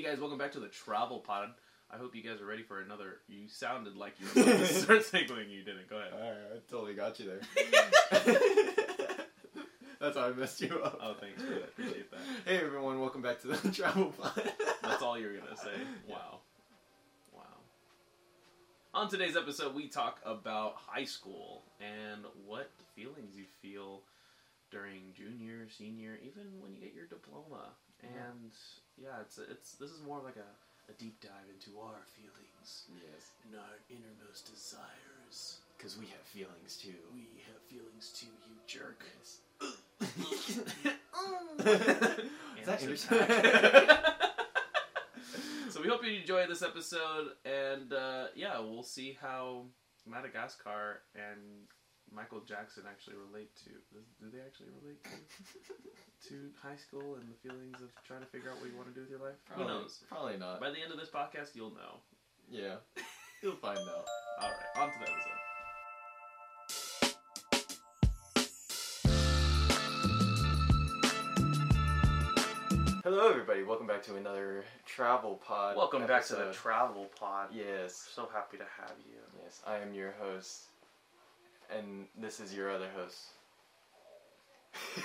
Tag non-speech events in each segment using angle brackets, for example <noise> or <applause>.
Hey guys, welcome back to the Travel Pod. I hope you guys are ready for another. You sounded like you were about to <laughs> start signaling. You didn't. Go ahead. Alright, I totally got you there. <laughs> That's how I messed you up. Oh, thanks for that. Appreciate that. Hey everyone, welcome back to the <laughs> Travel Pod. That's all you're gonna say. Wow. Wow. On today's episode, we talk about high school and what feelings you feel during junior, senior, even when you get your diploma. And yeah, it's it's this is more like a, a deep dive into our feelings Yes, and our innermost desires. because we have feelings too. We have feelings too, you jerk. Is <laughs> <laughs> that back. <laughs> so we hope you enjoy this episode, and uh, yeah, we'll see how Madagascar and Michael Jackson actually relate to. Do they actually relate to, <laughs> to high school and the feelings of trying to figure out what you want to do with your life? Probably, Who knows? Probably not. By the end of this podcast, you'll know. Yeah, <laughs> you'll find out. All right, on to the episode. Hello, everybody. Welcome back to another Travel Pod. Welcome back to the. Travel Pod. Yes, So happy to have you. yes. I am your host, and this is your other host. <laughs>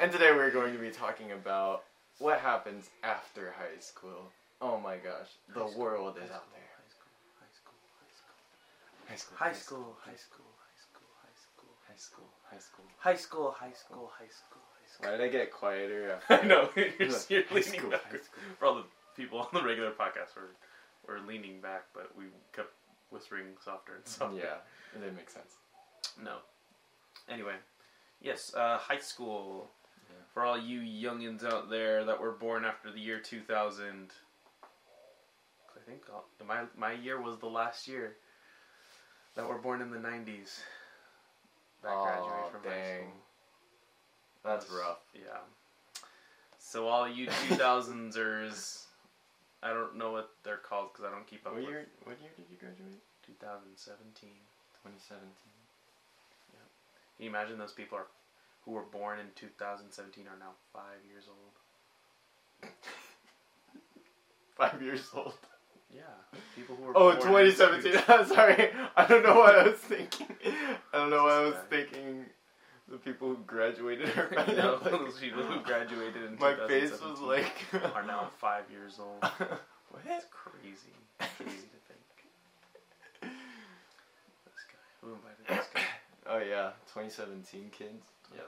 and today we're going to be talking about what happens after high school. Oh my gosh, the High world high is out there. High school, high school, High school, high school, high school, high school, high school, high school, high school. school, school, school, Why did I get quieter? After <laughs> I know <laughs> you're, you're leaning back. For all the people on the regular podcast, we're we're leaning back, but we kept whispering softer and softer. Yeah, it didn't make sense. No. Anyway, yes, uh, high school. Yeah. For all you youngins out there that were born after the year 2000, I think my my year was the last year that were born in the 90s. That Aw, graduated from high dang. school. That's Was- rough. Yeah. So all you 2000sers, I don't know what they're called because I don't keep up What with year? What year did you graduate? 2017. 2017. Can you imagine those people are, who were born in 2017 are now five years old? <laughs> Five years old. Yeah, people who were Oh, born in 2017. <laughs> I'm sorry. I don't know what I was thinking. I don't know what I was thinking. The people who graduated are <laughs> know, like- those people who <laughs> graduated in My face was like. <laughs> are now five years old. what? It's crazy, crazy to think. This guy, who invited this guy? Oh yeah, 2017 kids. Yeah,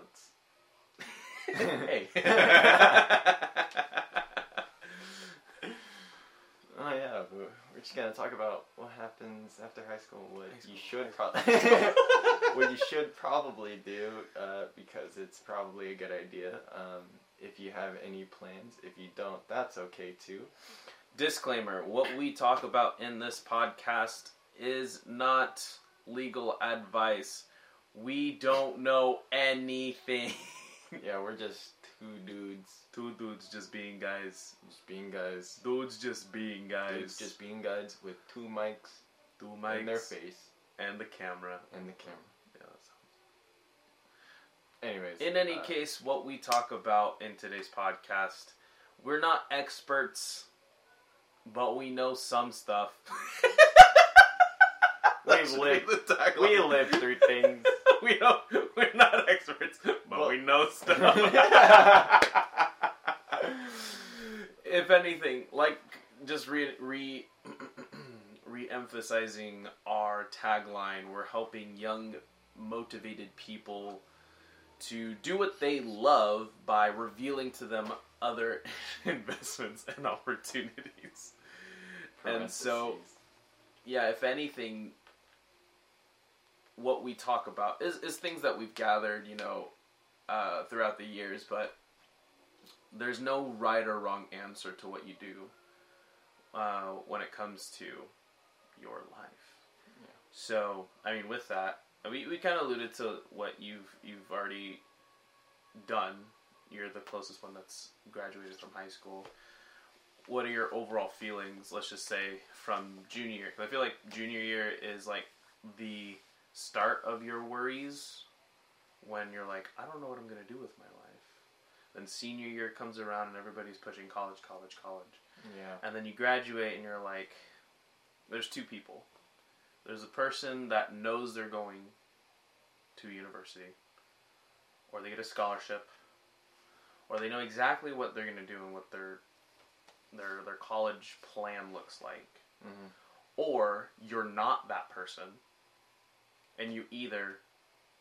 hey. Oh yeah, we're just gonna talk about what happens after high school. What High school, you should probably, <laughs> what you <laughs> should probably do, uh, because it's probably a good idea. Um, if you have any plans, if you don't, that's okay too. Disclaimer: What we talk about in this podcast is not legal advice. We don't know anything. <laughs> Yeah, we're just two dudes, Two dudes just being guys. just being guys. Dudes just being guys. Dudes just being guys with two mics two mics. in their face and the camera. and the camera. Yeah, that's- Anyways, In any uh, case, what we talk about in today's podcast, we're not experts, but we know some stuff. <laughs> We've That should be lived- we live through things. <laughs> we don't. We're not experts, but Well- we know stuff. <laughs> <laughs> if anything, like just re re <clears throat> re-emphasizing our tagline, we're helping young, motivated people to do what they love by revealing to them other investments and opportunities. And so, yeah, if anything, what we talk about is, is things that we've gathered, you know, uh, throughout the years, but there's no right or wrong answer to what you do uh, when it comes to your life. Yeah. So, I mean, with that, we, we kind of alluded to what you've you've already done. You're the closest one that's graduated from high school. What are your overall feelings? Let's just say from junior year, 'Cause I feel like junior year is like the start of your worries when you're like, I don't know what I'm gonna do with my life. Then senior year comes around and everybody's pushing college, college, college. Yeah. And then you graduate and you're like, there's two people. There's a person that knows they're going to university, or they get a scholarship, or they know exactly what they're gonna do and what their their their college plan looks like. hmm Or you're not that person, and you either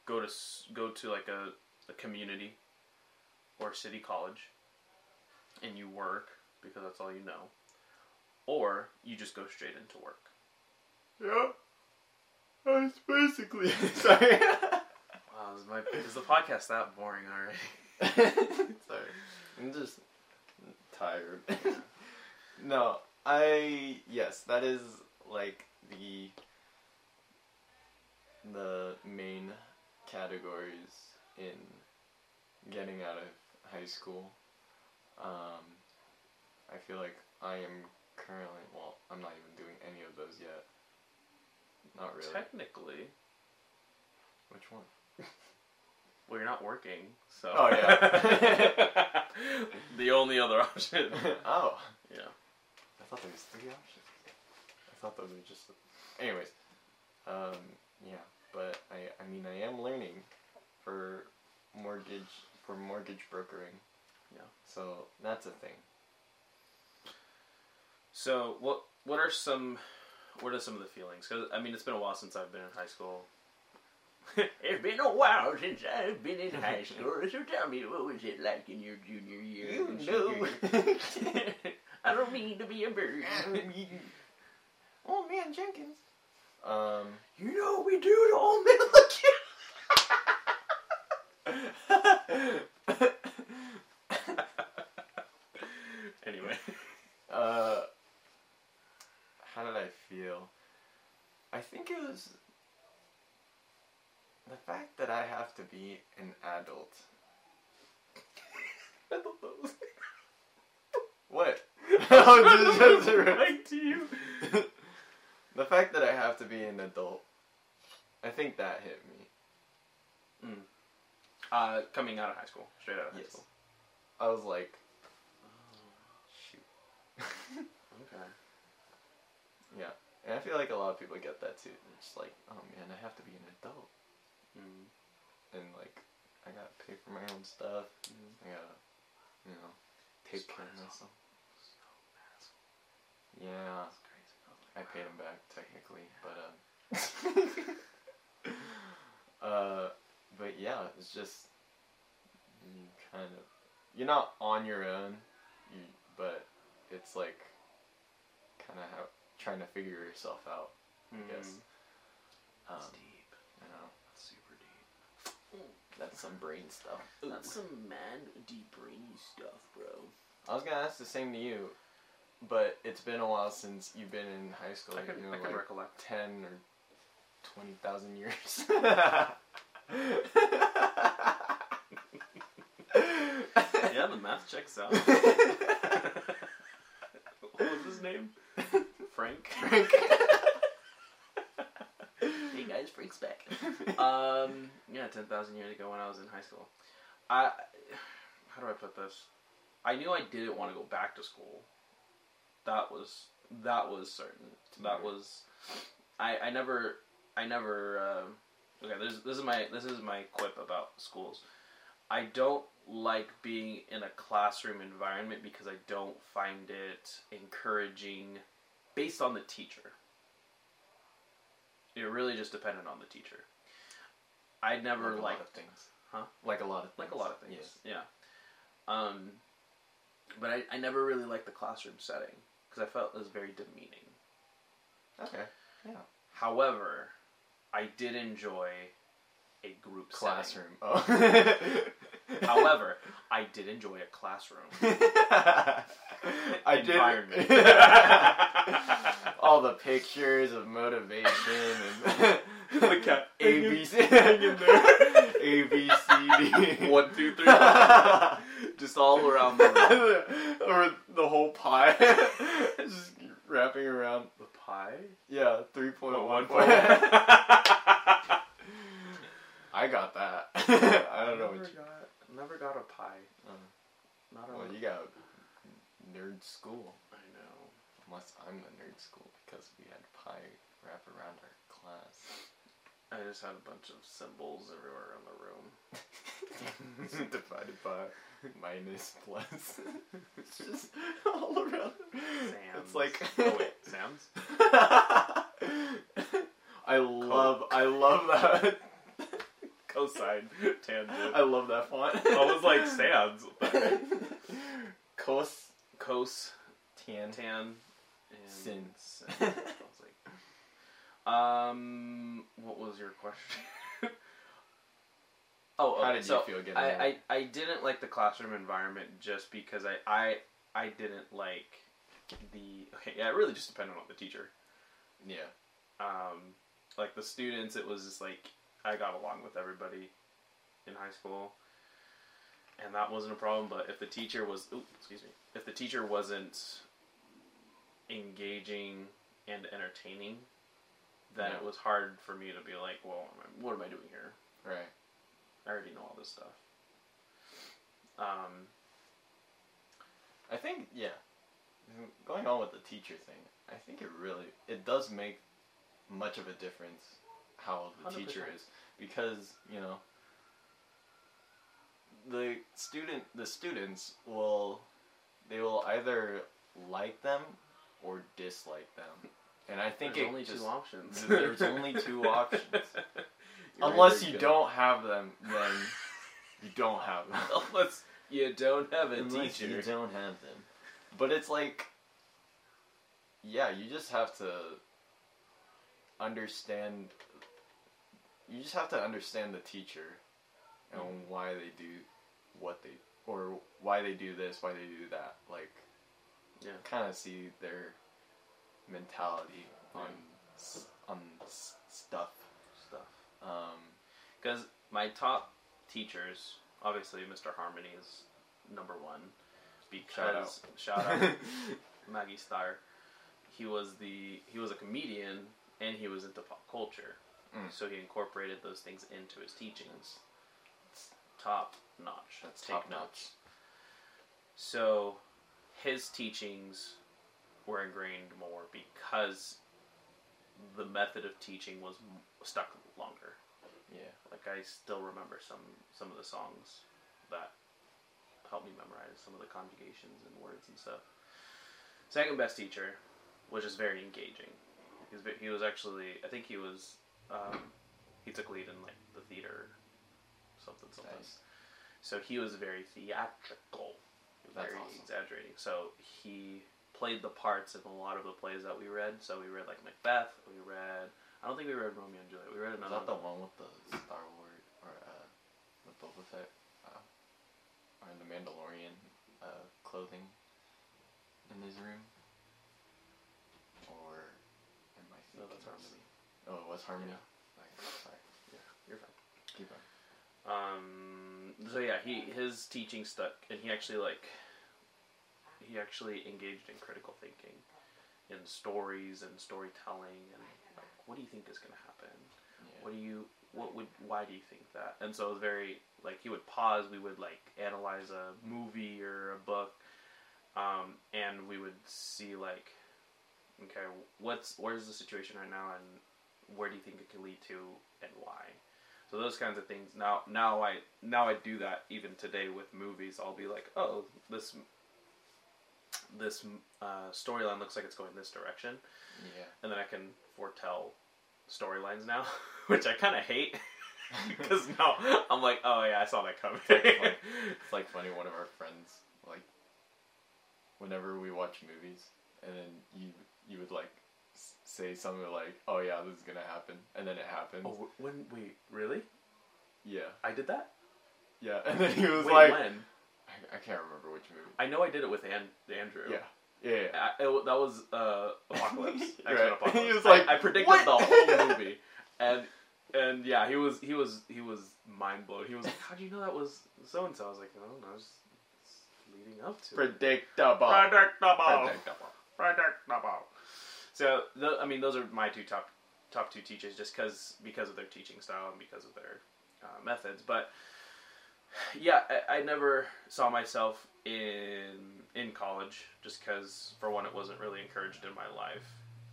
go to go to like a, a community or city college, and you work because that's all you know, or you just go straight into work. Yeah. That's basically. <laughs> Sorry. Wow, is, my, is the podcast that boring already? <laughs> <laughs> Sorry. I'm just tired. no, I yes, that is like the the main categories in getting out of high school. Um, I feel like I am currently well, I'm not even doing any of those yet. Not really. Technically, Which one? <laughs> well, you're not working, so. Oh, yeah. <laughs> the only other option. <laughs> oh. Yeah. I thought there was three options. I thought those were just. Anyways, um, yeah, but I, I mean, I am learning for mortgage for mortgage brokering. Yeah. So that's a thing. So what what are some what are some of the feelings? Because I mean, it's been a while since I've been in high school. <laughs> it's been a while since I've been in high <laughs> school. So tell me, what was it like in your junior year? senior year? <laughs> I don't mean to be a bird. oh man, Jenkins. Um. you know what we do to old men <laughs> like you. anyway, Uh, how did I feel? I think it was the fact that I have to be an adult. <laughs> What? <laughs> Right. to you. the fact that I to be an adult, I think that hit me. Uh, coming out of high school, straight out of high Yes. school. I was like, shoot. <laughs> Okay. yeah, and I feel like a lot of people get that too. Just like, oh man, I have to be an adult, Mm. and like, I gotta pay for my own stuff. Mm. I gotta, you know, take care of myself. Yeah, That's crazy. I was I like, paid him back technically, but um. <laughs> uh, but yeah, it's just you kind of you're not on your own, you but it's like kind of how trying to figure yourself out. I guess. Mm. Um, That's deep. you know, That's super deep. that's some brain stuff. That's some man deep brainy stuff, bro. I was gonna ask the same to you, but it's been a while since you've been in high school. I can, you know, I can like recollect. ten or twenty thousand years. <laughs> Yeah, the math checks out. <laughs> what was his name? Frank. Frank. <laughs> hey guys, Frank's back. Um, yeah, ten thousand years ago when I was in high school. I, how do I put this? I knew I didn't want to go back to school. That was that was certain. That was, I I never I never. Uh, okay, this this is my this is my quip about schools. I don't like being in a classroom environment because I don't find it encouraging based on the teacher. It really just depended on the teacher. I never like a liked lot of things. Huh? Like a lot of things. like a lot of things. Yes. Yeah. Um, but I, I never really liked the classroom setting because I felt it was very demeaning. Okay. Yeah. However, I did enjoy a group setting. Classroom. Oh. <laughs> However, I did enjoy a classroom. I did. Environment. <laughs> All the pictures of motivation and <laughs> The cat A hanging- B C. A B C D One, two, three. Just all around the <laughs> or the whole pie, <laughs> just wrapping around. The pie? Yeah, three point What, one one point. point? <laughs> I got that. I don't know never what. You, got, never got a pie. uh, not our. Well, you got nerd school. I know. Unless I'm the nerd school because we had pie wrap around our class. I just had a bunch of symbols everywhere in the room. <laughs> Divided by minus plus. it's just all around. It's like oh wait, Sam's. <laughs> I love I love that. Cosine tangent. I love that font. I was like Sam's. <laughs> Cos Cos tan. tan and Sin. sin. I was like, um, what was your question? <laughs> oh, How did so you feel getting I? I, I didn't like the classroom environment just because I, I I didn't like the okay yeah it really just depended on the teacher Yeah. um like the students it was just like I got along with everybody in high school and that wasn't a problem but if the teacher was ooh, excuse me if the teacher wasn't engaging and entertaining then Yeah. it was hard for me to be like well what am I doing here Right. I already know all this stuff um I think yeah. Going on with the teacher thing, I think it really it does make much of a difference how the teacher 100%. is because you know the student the students will they will either like them or dislike them, and I think there's only just, two options <laughs> there's only two <laughs> options. You're unless you don't have them, then you don't have them. <laughs> unless you don't have a Unless teacher you don't have them. But it's like, yeah, you just have to understand. You just have to understand the teacher and Mhm. why they do what they or why they do this, why they do that. Like, Yeah. kind of see their mentality on s on s- stuff. stuff Um, because my top teachers obviously Mr. Harmony is number one because shout out, <laughs> Maggie Starr. He was the he was a comedian and he was into pop culture, Mm. so he incorporated those things into his teachings. It's top notch. That's Take top notes. notch. So his teachings were ingrained more because the method of teaching was stuck longer. Yeah. Like I still remember some some of the songs that helped me memorize some of the conjugations and words and stuff. Second best teacher was just very engaging. He was, he was actually I think he was um, he took lead in like the theater something something. Nice. So he was very theatrical, That's very awesome. exaggerating. So he played the parts in a lot of the plays that we read. So we read like Macbeth. We read. I don't think we read Romeo and Juliet. We read Is another. that the one with the Star Wars or uh, the Boba Fett uh, or in the Mandalorian uh, clothing in his room? Or am I No, that's Harmony. Oh, it was Harmony. Yeah. Okay, sorry. Yeah, you're fine. Keep on. Um. So yeah, he his teaching stuck, and he actually like he actually engaged in critical thinking, in stories and storytelling, and like, what do you think is going to happen? Yeah. What do you what would why do you think that? And so it was very like he would pause. We would like analyze a movie or a book, um, and we would see like, okay, what's where's the situation right now, and where do you think it could lead to, and why? So those kinds of things. Now, now I now I do that even today with movies. I'll be like, oh, this this uh, storyline looks like it's going this direction, Yeah. and then I can foretell storylines now, <laughs> which I kind of hate <laughs> because now I'm like, oh yeah, I saw that coming. like fun. It's like funny. <laughs> One of our friends, like, whenever we watch movies, and then you you would like say something like, "Oh yeah, this is gonna happen," and then it happens. oh, when wait, really? Yeah, I did that? yeah, and then he was wait, like, when? I, I can't remember which movie. I know I did it with An- Andrew. Yeah, yeah, yeah. I, it, that was uh, Apocalypse. <laughs> Right. <laughs> Apocalypse. He was I- like, I, predicted "What?" the whole <laughs> movie, and and yeah, he was he was he was mind blown. He was like, "How do you know that was so and so?" I was like, "I don't know, it's, it's leading up to it." Predictable. Predictable. Predictable. Predictable. So th- I mean, those are my two top top two teachers, just because because of their teaching style and because of their uh, methods. But yeah, I, I never saw myself in in college just because for one, it wasn't really encouraged in my life,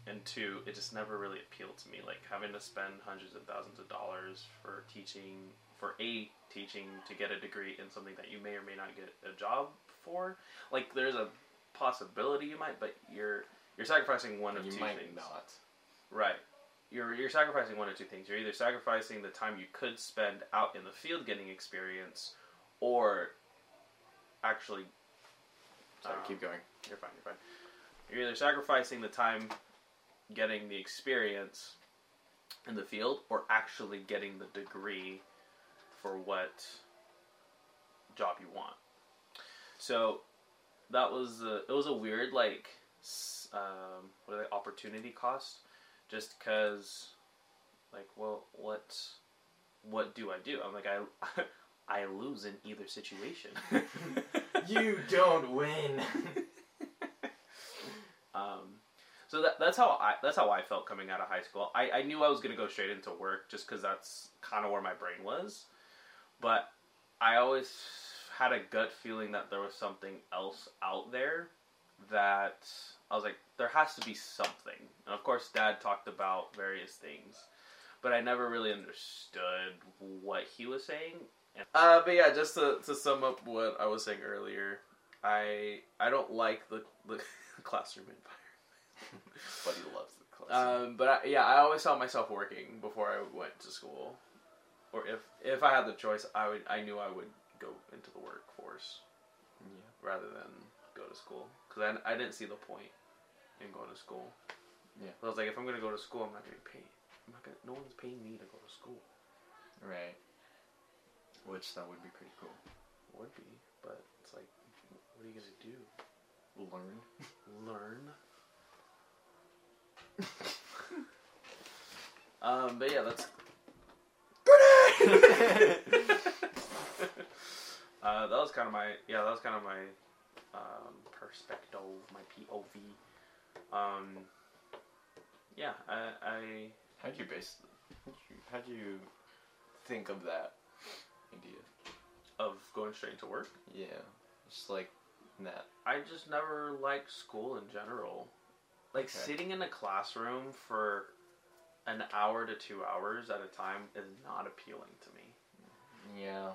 and two, it just never really appealed to me. Like having to spend hundreds of thousands of dollars for teaching for a teaching to get a degree in something that you may or may not get a job for. Like there's a possibility you might, but you're you're sacrificing one of you two might things. not. Right. You're you're sacrificing one of two things. You're either sacrificing the time you could spend out in the field getting experience, or actually. Sorry, um, keep going. You're fine. You're fine. You're either sacrificing the time getting the experience in the field, or actually getting the degree for what job you want. So that was a, it was a weird like um, what are they opportunity cost just because like well what what do I do? I'm like I <laughs> I lose in either situation. <laughs> You don't win. um, so that, that's how I that's how I felt coming out of high school. I, I knew I was gonna go straight into work just because that's kind of where my brain was. But I always had a gut feeling that there was something else out there that I was like, there has to be something. And of course, Dad talked about various things, but I never really understood what he was saying. Uh, but yeah, just to, to sum up what I was saying earlier, I I don't like the, the <laughs> classroom environment. but he loves the classroom. Um, but I, yeah, I always saw myself working before I went to school, or if if I had the choice, I would I knew I would go into the workforce yeah. rather than go to school because I, I didn't see the point in going to school. Yeah. I was like, if I'm gonna go to school, I'm not getting paid. I'm not gonna. No one's paying me to go to school. Right. Which that would be pretty cool. Would be, but it's like, what are you gonna do? Learn. Learn. <laughs> um, but yeah, that's <laughs> uh, that was kind of my yeah, that was kind of my um, perspective, my POV. Um, yeah, I, I How do you base? How do you, how do you think of that idea? of going straight into work. Yeah, just like that. I just never liked school in general. Like Okay. sitting in a classroom for an hour to two hours at a time is not appealing to me. Yeah,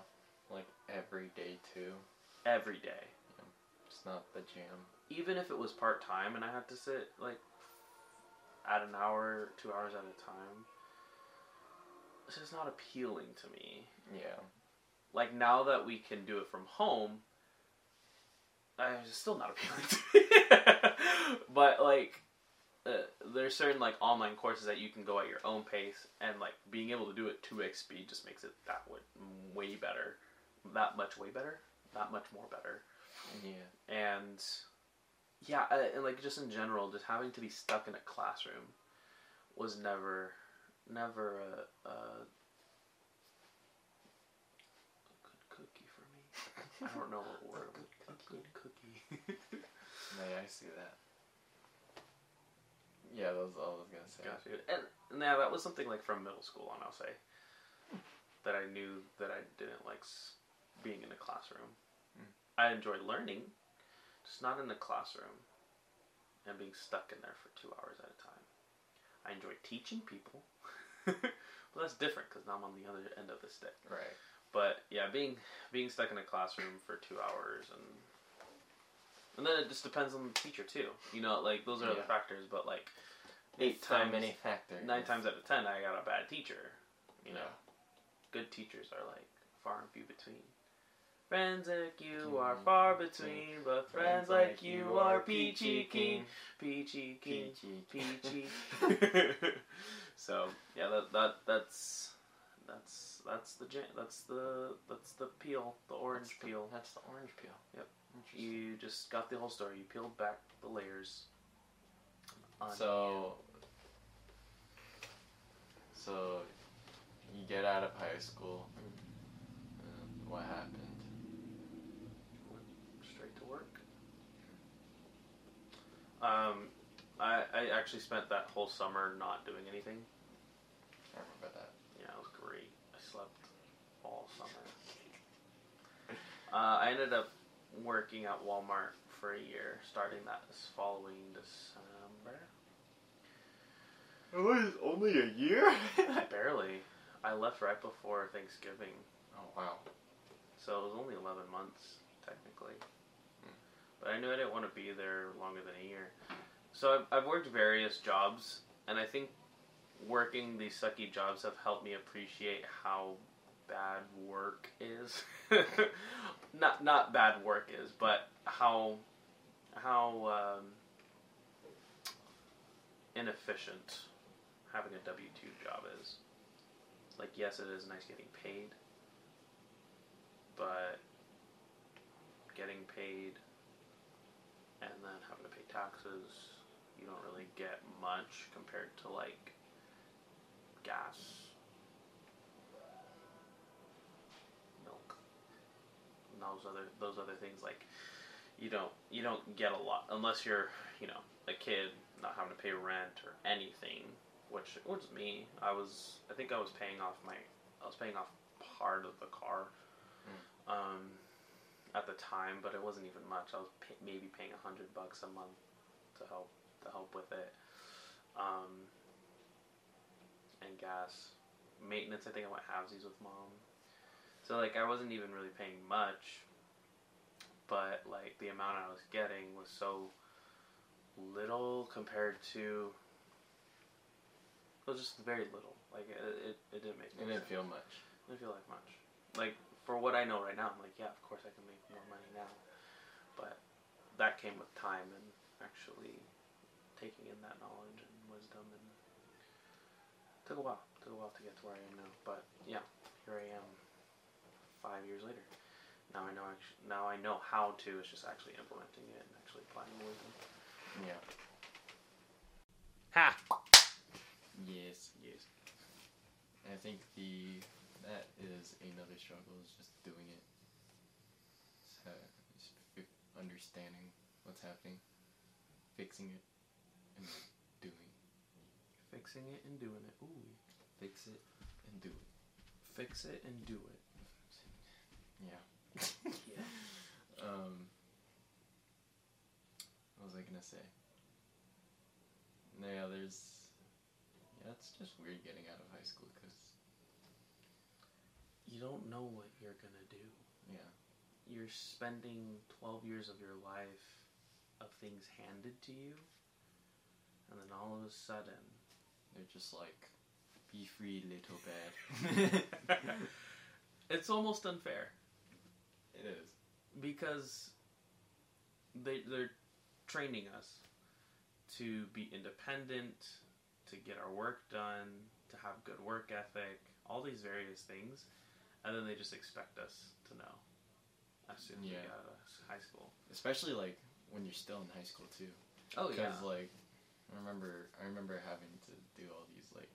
like every day too. Every day. It's not the jam. even if it was part time and I had to sit like at an hour, two hours at a time, it's just not appealing to me. Yeah. Like now that we can do it from home, uh, it's still not <laughs> appealing to me. but like, uh, there's certain like online courses that you can go at your own pace, and like being able to do it two x speed just makes it that way, way better, that much way better, that much more better Yeah. and yeah, uh, and like just in general, just having to be stuck in a classroom was never, never a, a good cookie for me. I don't know what word. <laughs> A good cookie. <laughs> Yeah, I see that. Yeah, that was all I was gonna say. Gotcha. And now that was something like from middle school on. I'll say that I knew that I didn't like being in a classroom. I enjoy learning, just not in the classroom, and being stuck in there for two hours at a time. I enjoy teaching people. <laughs> well, that's different because now I'm on the other end of the stick. Right. But yeah, being being stuck in a classroom for two hours and and then it just depends on the teacher too. You know, like those are Yeah. factors. But like eight times, many factors. nine times out of ten, I got a bad teacher. You know, Yeah. good teachers are like far and few between. Friends like you are far between, but friends like you are peachy keen, peachy keen, Peachy. peachy. <laughs> so yeah, that that that's that's that's the. That's the that's the peel, the orange That's the- peel. That's the orange peel. Yep. You just got the whole story. You peeled back the layers. Onion. So, so you get out of high school. And what happened? straight to work. Um, I I actually spent that whole summer not doing anything. I remember that. Yeah, it was great. I slept all summer. Uh, I ended up working at Walmart for a year, starting that this following December. It was only a year. <laughs> Barely. I left right before Thanksgiving, oh wow. so it was only 11 months, technically. But I knew I didn't want to be there longer than a year. So I've, I've worked various jobs, and I think working these sucky jobs have helped me appreciate how bad work is. <laughs> not not bad work is, but how how um, inefficient having a W two job is. Like yes, it is nice getting paid, but getting paid and then having to pay taxes, you don't really get much compared to like gas, milk, and those other those other things. Like you don't you don't get a lot unless you're you know a kid not having to pay rent or anything. Which was me. I was I think I was paying off my I was paying off part of the car. Um, at the time, but it wasn't even much. I was pay- maybe paying a hundred bucks a month to help to help with it, um, and gas, maintenance. I think I went halvesies with mom, so like I wasn't even really paying much, but like the amount I was getting was so little compared to. It was just very little. Like it, it, it didn't make. It didn't sense. feel much. I feel like much. Like for what I know right now, I'm like, yeah, of course I can make more money now. But that came with time and actually taking in that knowledge and wisdom and took a while. Took a while to get to where I am now. But yeah, here I am five years later. Now I know actu- now I know how to, it's just actually implementing it and actually applying the wisdom. Yeah. Ha! Yes. Yes. I think the that is another struggle is just doing it. So, just understanding what's happening, fixing it, and doing. Fixing it and doing it. Ooh. Fix it and do it. Fix it and do it. Yeah. <laughs> Yeah. Um. What was I gonna say? No, yeah, there's. Yeah, it's just weird getting out of high school because You don't know what you're gonna do. yeah, you're spending 12 years of your life of things handed to you and then all of a sudden they're just like, be free, little bad. <laughs> it's almost unfair it is. because they, they're training us to be independent to get our work done to have good work ethic all these various things and then they just expect us to know as soon as we Yeah. get out of high school Especially like when you're still in high school too. oh yeah. Because like, I remember, I remember having to do all these like.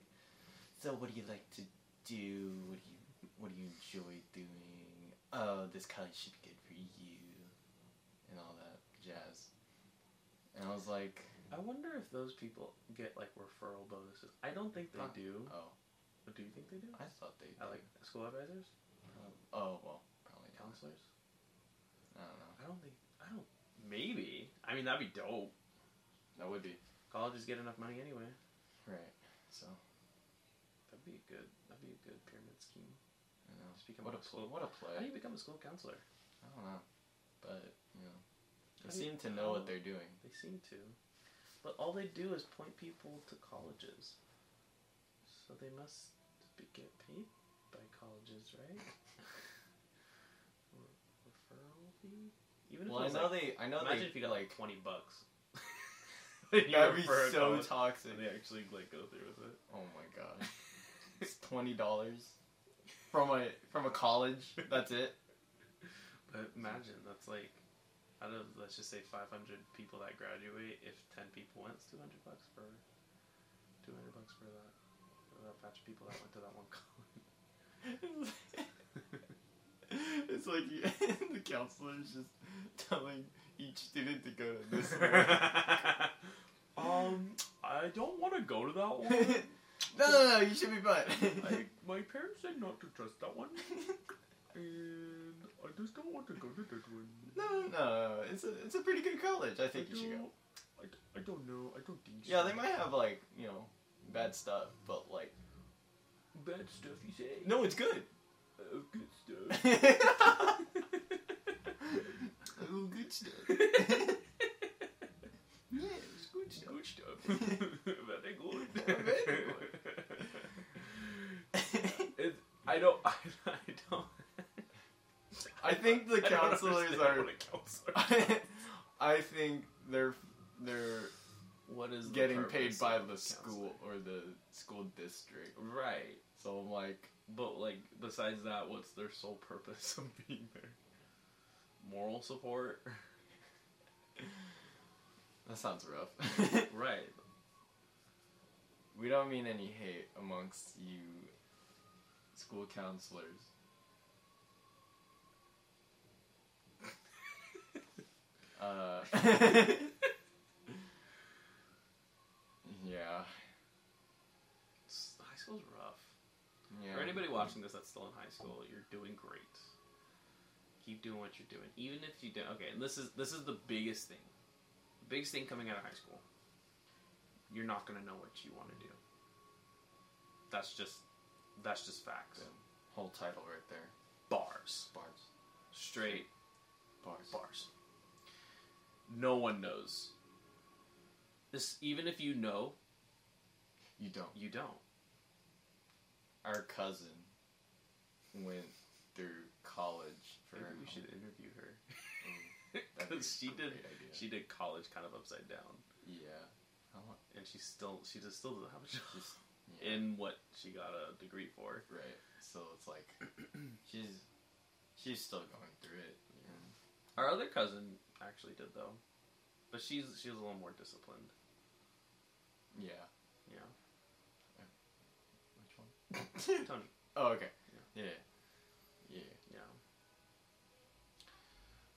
So what do you like to do? What do you What do you enjoy doing? Oh, this college should be good for you, and all that jazz. And I was like, I wonder if those people get like referral bonuses. I don't think they Huh. do. oh, But do you think they do? I thought they. I did. like school advisors, Oh well, probably not. counselors. I don't know. I don't think. I don't. Maybe. I mean, that'd be dope. That would be Colleges get enough money anyway. right. So That'd be a good. That'd be a good pyramid scheme. you know, Just become what a a school- pl- what a How do you become a school counselor? I don't know, but you know, they seem to know what oh, they're doing. They seem to, but all they do is point people to colleges. So they must get paid by colleges, right? <laughs> Referral fee. Even if Well, I know like, they. I know imagine they if you got like twenty bucks. <laughs> That'd be so college, toxic. they actually like go through with it. Oh my god. <laughs> It's twenty dollars from a from a college. That's it. But imagine that's like out of let's just say 500 people that graduate, if 10 people went, it's 200 bucks for 200 bucks for that that batch of people that went to that one college. <laughs> it's like you, <laughs> the counselor is just telling each student to go to this one. <laughs> um, I don't want to go to that one. no, no, no, you should be fine. I, my parents said not to trust that one, and I just don't want to go to that one. No, no, It's a it's a pretty good college. I think you should go. I, d- I don't know. I don't think so. Yeah, they might have like you know bad stuff, but like bad stuff you say. no, it's good. Oh, good stuff. <laughs> oh, good stuff. <laughs> yeah, it's good stuff. good stuff. <laughs> Very good. Very It, I don't. I, I don't. I think the I don't counselors are. counselor. I think they're they're What is the getting paid by the school or the school district. Right. So I'm like, But like, besides that, what's their sole purpose <laughs> of being there? Moral support. <laughs> that sounds rough. <laughs> right. we don't mean any hate amongst you school counselors. Uh, yeah. S- High school's rough. Yeah. For anybody watching this that's still in high school, you're doing great. Keep doing what you're doing, even if you don't. Okay, and this is this is the biggest thing. The biggest thing coming out of high school. You're not gonna know what you want to do. That's just that's just facts. Boom. Whole title right there. Bars, Bars. straight Bars. bars. No one knows. This even if you know, You don't. you don't. Our cousin went through college for Maybe her we home- should interview her. Mm. That'd <laughs> be Because she a did idea. she did college kind of upside down. Yeah. And she still she just still doesn't have a job Just <laughs> yeah. in what she got a degree for. right. So it's like she's she's still going through it. And Our other cousin actually did though, but she's she's a little more disciplined. yeah. Yeah, Which one? <laughs> Tony. oh, okay. Yeah. Yeah. Yeah.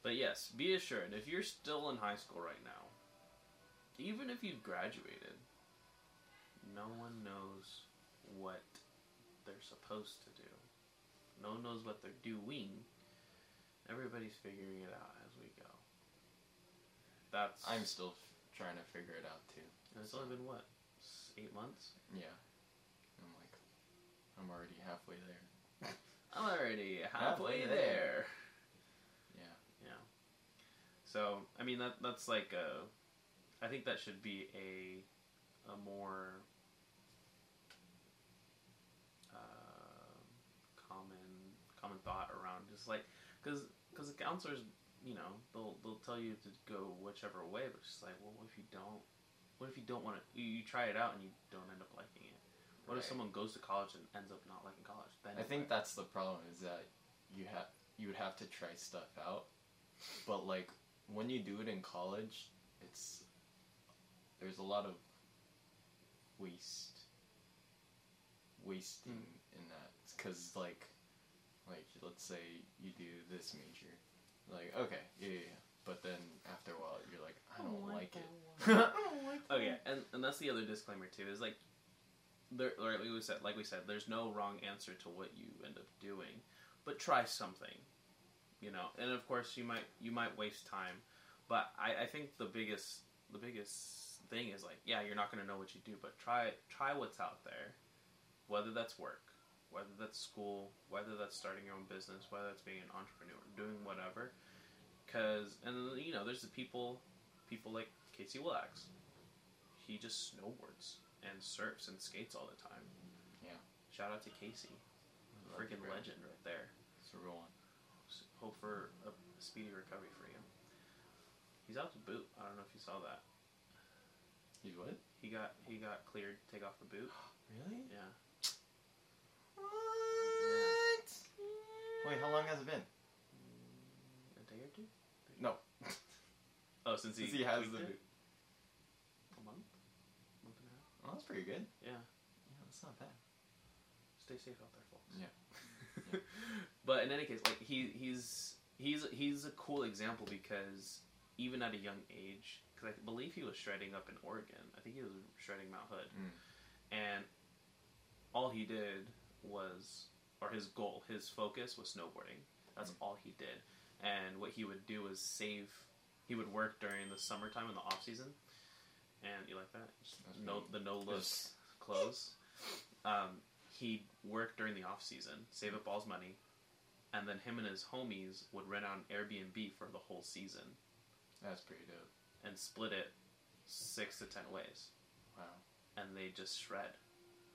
But yes, be assured if you're still in high school right now, even if you've graduated, no one knows what they're supposed to do. No one knows what they're doing. Everybody's figuring it out as we go. That's I'm still f- trying to figure it out too. And it's only been what, eight months? Yeah. I'm like, I'm already halfway there. I'm already halfway Halfway there. there. So I mean that that's like a, I think that should be a, a more. Uh, common common thought around. Just like because because the counselors you know they'll they'll tell you to go whichever way but it's just like well what if you don't what if you don't want to you, you try it out and you don't end up liking it? What if someone goes to college and ends up not liking college? Then I think that's the problem is that you have you would have to try stuff out, but like when you do it in college, it's there's a lot of waste wasting Hmm. in that because like like let's say you do this major, like okay yeah, yeah, yeah. but then after a while you're like I don't like it. <laughs> I don't like Oh yeah, and and that's the other disclaimer too. Is like, there like we said, like we said, there's no wrong answer to what you end up doing, but try something, you know. And of course, you might you might waste time, but I I think the biggest the biggest thing is like, yeah, you're not gonna know what you do, but try try what's out there, whether that's work, whether that's school, whether that's starting your own business, whether that's being an entrepreneur, doing whatever. Cause and you know, there's the people people like Casey Willax he just snowboards and surfs and skates all the time. Yeah. Shout out to Casey, freaking legend right there. It's a real one. S- Hope for a speedy recovery for you. He's out to boot. I don't know if you saw that. He's what? He got he got cleared to take off the boot. <gasps> Really? Yeah. What? Wait, how long has it been? Mm, A day or two? No. <laughs> Oh, since he Since he has tweaked the it? boot. a month, month and a half. Oh, that's pretty good. Yeah. Yeah, that's not bad. Stay safe out there, folks. Yeah. <laughs> but in any case, like he he's he's he's a cool example because even at a young age, because I believe he was shredding up in Oregon. I think he was shredding Mount Hood, Mm. and all he did was, or his goal, his focus was snowboarding. That's Mm. all he did, and what he would do was save. he would work during the summertime in the off season, and you like that? No, the no look clothes. Um, he'd work during the off season, save up all his money, and then him and his homies would rent out an Airbnb for the whole season That's pretty dope. and split it six to ten ways, Wow. and they just shred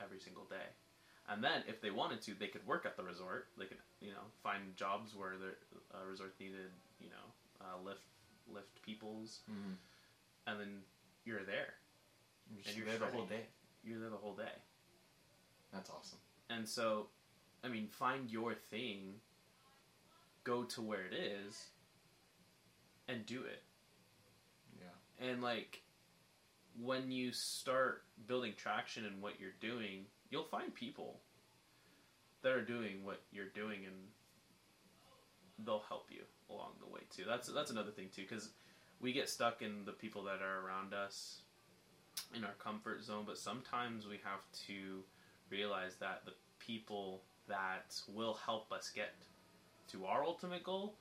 every single day. And then, if they wanted to, they could work at the resort. They could, you know, find jobs where the uh, resort needed, you know, uh, lift lift peoples, Mm-hmm. and then you're there. You're And just you're there the whole day. You're there the whole day. That's awesome. And so, I mean, find your thing, go to where it is, and do it. Yeah. And like, when you start building traction in what you're doing, you'll find people that are doing what you're doing, and they'll help you along the way too. That's that's another thing too, because we get stuck in the people that are around us in our comfort zone, but sometimes we have to realize that the people that will help us get to our ultimate goal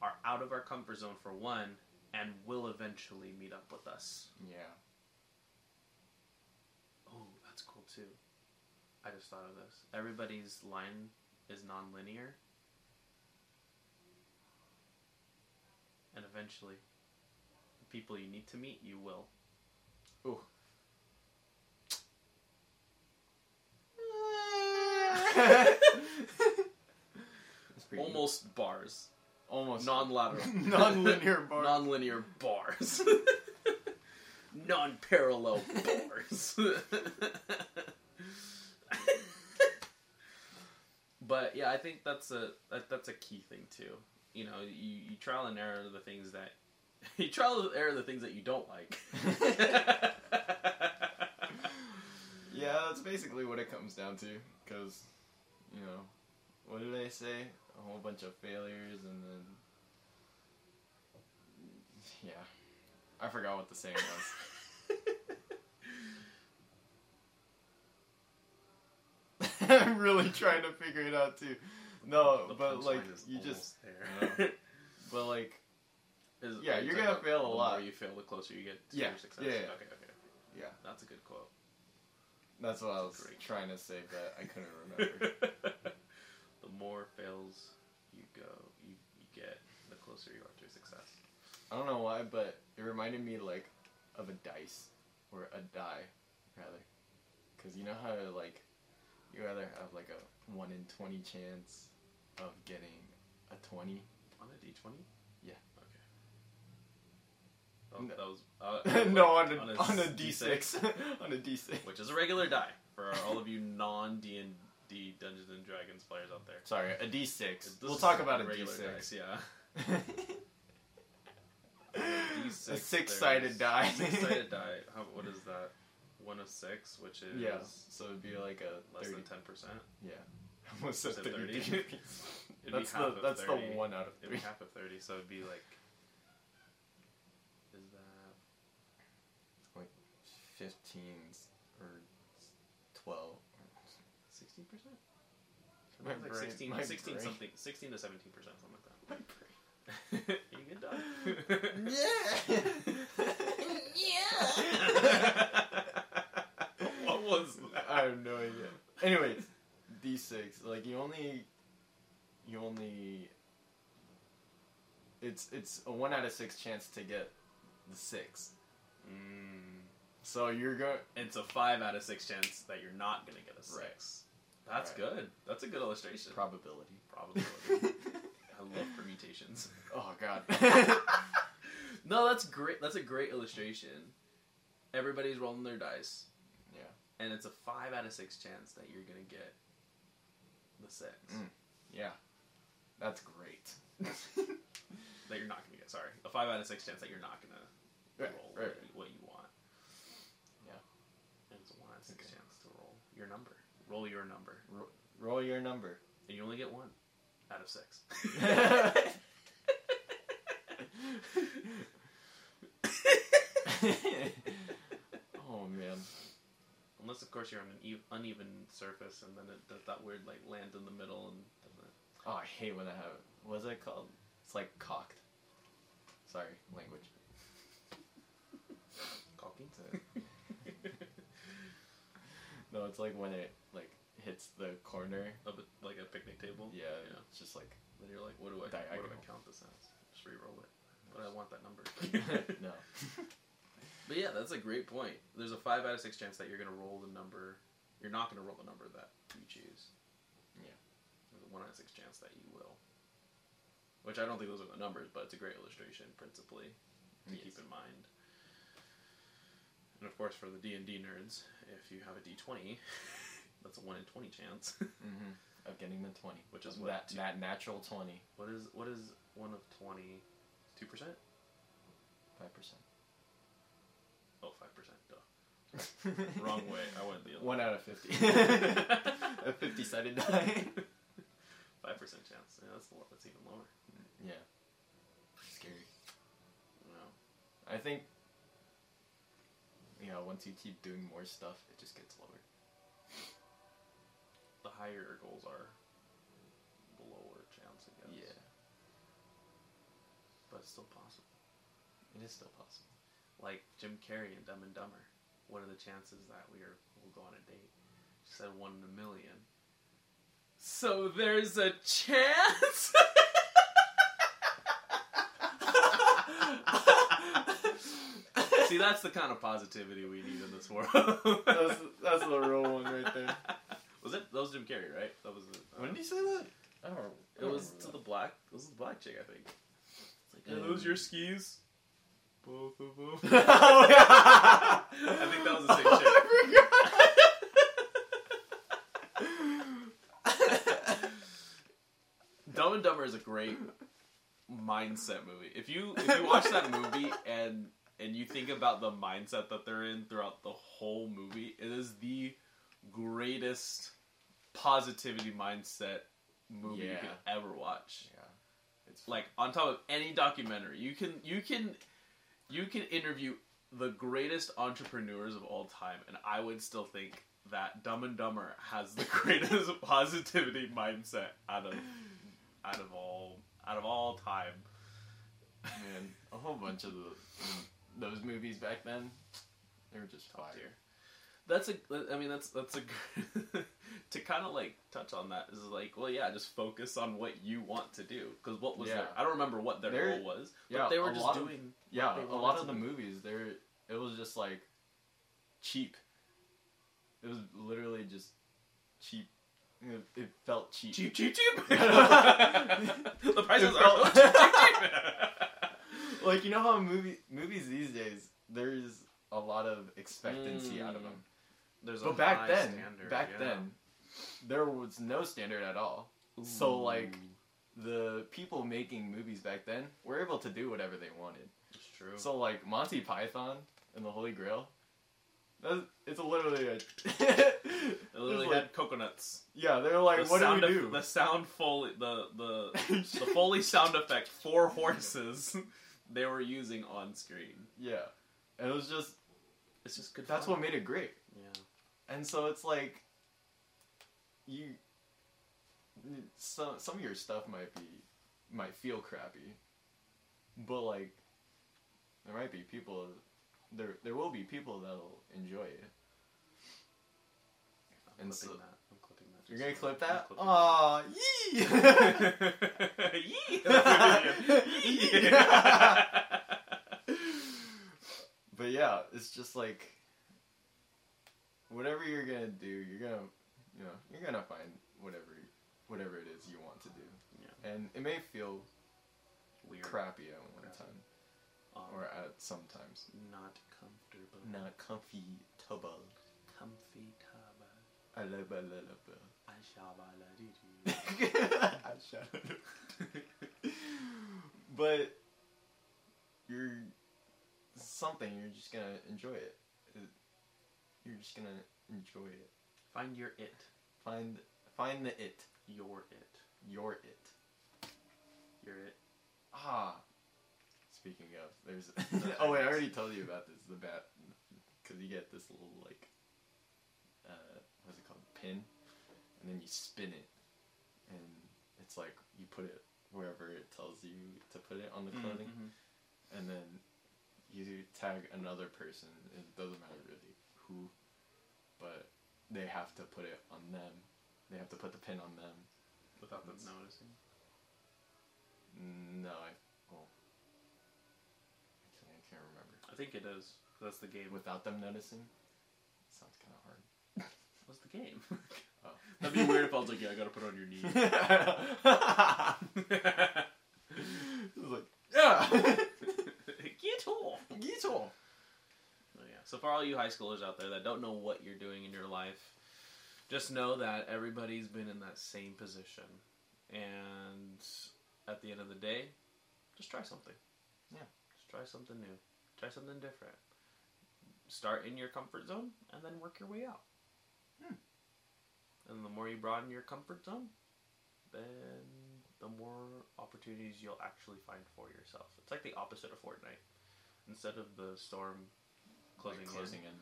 are out of our comfort zone for one and will eventually meet up with us. Yeah. Oh, that's cool too. I just thought of this. Everybody's line is non-linear. And eventually, the people you need to meet, you will. Ooh. <laughs> <laughs> Deep. Almost bars. almost Non-lateral. non-linear <laughs> bar. Non-linear bars. <laughs> Non-parallel bars. <laughs> but yeah, I think that's a that, that's a key thing too. You know, you, you trial and error the things that you trial and error the things that you don't like. yeah, that's basically what it comes down to. Because, you know, what did I say? A whole bunch of failures and then. Yeah. I forgot what the saying was. <laughs> I'm really trying to figure it out too. No, but like you just, there. <laughs> but like Is- Yeah, you you're gonna fail a the lot. more you fail, the closer you get to Yeah, your success. yeah, yeah. Okay, okay. Yeah. That's a good quote. that's what I was trying to say, but I couldn't <laughs> remember. More fails you go, you, you get, the closer you are to success. I don't know why, but it reminded me like of a dice or a die, rather. Cause you know how like you either have like a one in twenty chance of getting a twenty. On a D twenty? Yeah. Okay. No. That, was uh, <laughs> no, on a on a D six, <laughs> on a D six. which is a regular die for all of you non D and D Dungeons and Dragons players out there. Sorry, a D six. We'll talk about a D six. yeah. On a D6, A six-sided die. Six-sided die. <laughs> How, what is that? One of six, which is yeah, so it'd be like a less thirty. than ten percent. Yeah, <laughs> almost a thirty. 30? <laughs> It'd that's the that's 30. the one out of It'd be three. half of thirty, so it'd be like. Is that like fifteen or twelve. My like brain- 16, my 16 brain. something, sixteen to seventeen percent, something like that. you good dog? Yeah. yeah. <laughs> what was that? I have no idea. Anyways, D six. Like you only, you only. It's it's a one out of six chance to get the six. Mm, So you're going. it's a five out of six chance that you're not gonna get a six. Right. That's Right. good. That's a good illustration. Probability. Probability. <laughs> I love permutations. oh God. <laughs> <laughs> no, that's great. That's a great illustration. Everybody's rolling their dice. Yeah. And it's a five out of six chance that you're gonna get the six. Mm. yeah. That's great. That you're not gonna get. Sorry, a five out of six chance that you're not gonna Right, roll right. What, you, what you want. Yeah. And it's a one out of six Okay. chance to roll your number. Roll your number, Roll your number. and you only get one out of six. <laughs> oh man. Unless, of course, you're on an e- uneven surface, and then it does that weird like land in the middle and doesn't. Oh, I hate when that happens. What's it called? It's like cocked. Sorry, language. Caulking. <laughs> No, it's like when it like hits the corner. Of it, like a picnic table. Yeah, Yeah. it's just like Then you're like, what do I? What do Diagonal. I count this as? Just re-roll it. But I want that number. <laughs> no. <laughs> But yeah, that's a great point. There's a five out of six chance that you're gonna roll the number. You're not gonna roll the number that you choose. Yeah. There's a one out of six chance that you will. Which I don't think those are the numbers, but it's a great illustration, principally, to Yes. keep in mind. And of course, for the D and D nerds, if you have a D twenty, <laughs> that's a one in twenty chance. <laughs> Mm-hmm. Of getting the twenty, Which is what, that that natural twenty, what is what is one of twenty? Two percent? five percent. Oh, five percent. Duh. <laughs> Wrong way. I went the other. One out of fifty. a fifty-sided die. Five percent chance. Yeah, that's that's even lower. yeah. Scary. Wow. I think. You know, once you keep doing more stuff, it just gets lower. The higher your goals are, the lower chance, I guess. Yeah, But it's still possible. it is still possible. Like Jim Carrey in Dumb and Dumber. What are the chances that we are we'll go on a date? She said one in a million. So there's a chance. <laughs> <laughs> See, that's the kind of positivity we need in this world. <laughs> that's that's the real one right there. <laughs> Was it? That was Jim Carrey, right? That was. The, When did you say that? I don't. It was to the black. It was the black chick, I think. It's like, Um, are those your skis? Both of them. oh. <laughs> I think that was the same chick. Dumb and Dumber is a great mindset movie. If you if you watch that movie and and you think about the mindset that they're in throughout the whole movie, it is the greatest positivity mindset movie you Yeah. could ever watch. yeah. It's Like on top of any documentary, you can you can you can interview the greatest entrepreneurs of all time, and I would still think that Dumb and Dumber has the <laughs> greatest positivity mindset out of out of all out of all time. man, a whole bunch of the, those movies back then, they were just Top tier. That's a. I mean, that's that's a. <laughs> to kind of like touch on that is like, well, yeah, just focus on what you want to do. Because what was Yeah. their? I don't remember what their There- goal was, yeah, but they were just lot of- doing. Yeah, a lot of the movies, there it was just like cheap. It was literally just cheap. It, felt cheap. Cheap, cheap, cheap. <laughs> <laughs> The prices are felt- cheap, cheap, cheap. Like you know how movie movies these days there's a lot of expectancy out of Mm. them. There's a But back then, standard, back yeah. then, there was no standard at all. So, like, The people making movies back then were able to do whatever they wanted. it's true. So like Monty Python and the Holy Grail, that's, it's literally a. <laughs> they literally like- had coconuts. yeah, they're like, the what do sound we eff- do? The sound foley, the the <laughs> the foley sound effect for horses. They were using on screen. yeah, and it was just It's just good. that's fun. what made it great. Yeah. And so it's like, you. Some some of your stuff might be, might feel crappy, but like, there might be people, there there will be people that'll enjoy it. I'm And so- that. I'm clipping that. You're gonna clip that? Aw, yee! <laughs> Yee! <laughs> But yeah, it's just like whatever you're gonna do, you're gonna you know, you're gonna find whatever whatever it is you want to do. Yeah. And it may feel Weird. crappy at one Crappy. time. Um, Or at some times. not comfortable. Not comfy tubble. comfy taba. I love I love I shabaladidu. <laughs> But you're something, you're just gonna enjoy it. It- You're just gonna enjoy it. Find your it. Find find the it. Your it. Your it. Your it. Ah. Speaking of, there's. <laughs> <laughs> Oh wait, I already told you about this. The bat, because you get this little like, uh, what's it called, pin, and then you spin it, and it's like you put it wherever it tells you to put it on the clothing. Mhm. and then you tag another person. It doesn't matter really who, but they have to put it on them. They have to put the pin on them. Without them noticing. No, I well, actually I can't remember. I think it is. That's the game. Without them noticing, sounds kind of hard. What's the game? <laughs> Oh. That'd be weird if I was like, yeah, I gotta put it on your knee. <laughs> It's like, yeah, Get off. get off. Oh, yeah. So for all you high schoolers out there that don't know what you're doing in your life, just know that everybody's been in that same position, and at the end of the day, just try something. Yeah. Just try something new. Try something different. Start in your comfort zone and then work your way out. Hmm. And the more you broaden your comfort zone, then the more opportunities you'll actually find for yourself. It's like the opposite of Fortnite. Instead of the storm closing, Like closing in, in.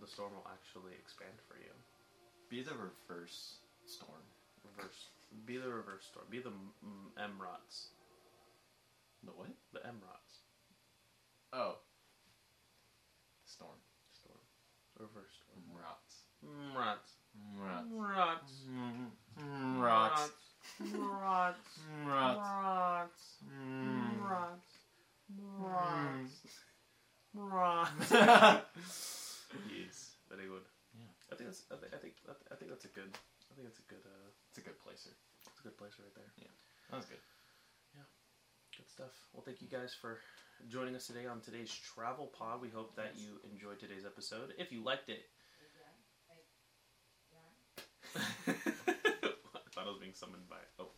the storm will actually expand for you. Be the reverse storm. Reverse. Be the reverse storm. Be the mm, Emrots. The what? The Emrots. Oh. Storm. Storm. Reverse storm. Rots. Mrots. Rots. Mrots. Rots. Mrots. Rots. Mrots. Mm. Mrots. <laughs> yes. Very good. Yeah. I think that's. I think. I think. I think that's a good. I think that's a good. Uh, It's a good placer. it's a good place right there. Yeah, that was good. Yeah, good stuff. Well, thank you guys for joining us today on today's travel pod. We hope that you enjoyed today's episode. If you liked it, I thought I was being summoned by. Oh,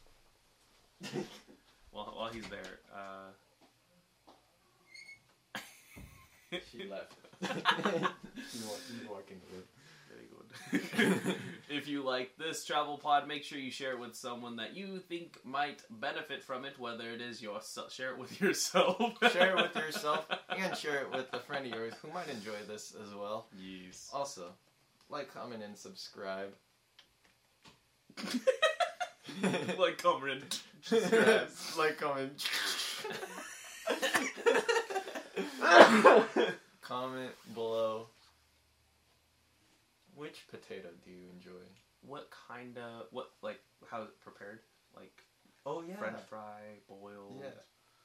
well, while he's there, uh, She left. <laughs> She's walking away. Very good. <laughs> if you like this travel pod, make sure you share it with someone that you think might benefit from it. Whether it is yourself, share it with <laughs> yourself. Share it with yourself and share it with a friend of yours who might enjoy this as well. Yes. Also, like, comment, and subscribe. <laughs> like, comment. Subscribe, <laughs> like, comment. <laughs> comment below. Which potato do you enjoy? What kind of what like how is it prepared? Like Oh yeah. French fry, boiled. Yeah.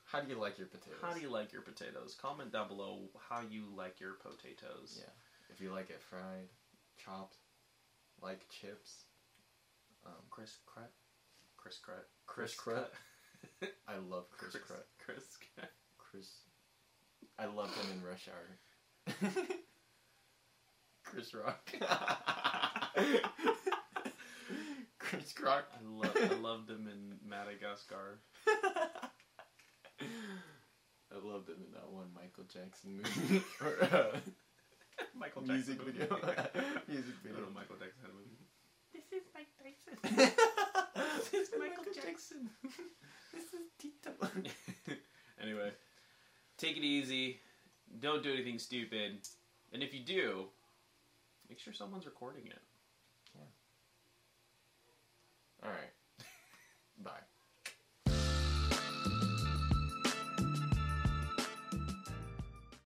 How do you like your potatoes? How do you like your potatoes? Comment down below how you like your potatoes. Yeah. If you like it fried, chopped, like chips. Um, Chris Crut. Chris Crut. Chris Cut. <laughs> I love Chris, Chris. Chris. Chris. I loved him in Rush Hour. <laughs> Chris Rock. <laughs> Chris Rock. I love I loved him in Madagascar. I loved him in that one Michael Jackson movie. or, uh, Michael Jackson music video. music video. Michael Jackson had a movie. This is Mike Tyson. <laughs> this is Michael, Jackson. Jackson. this is Tito. <laughs> anyway, take it easy. Don't do anything stupid. And if you do, make sure someone's recording it. Yeah. All right. <laughs> Bye.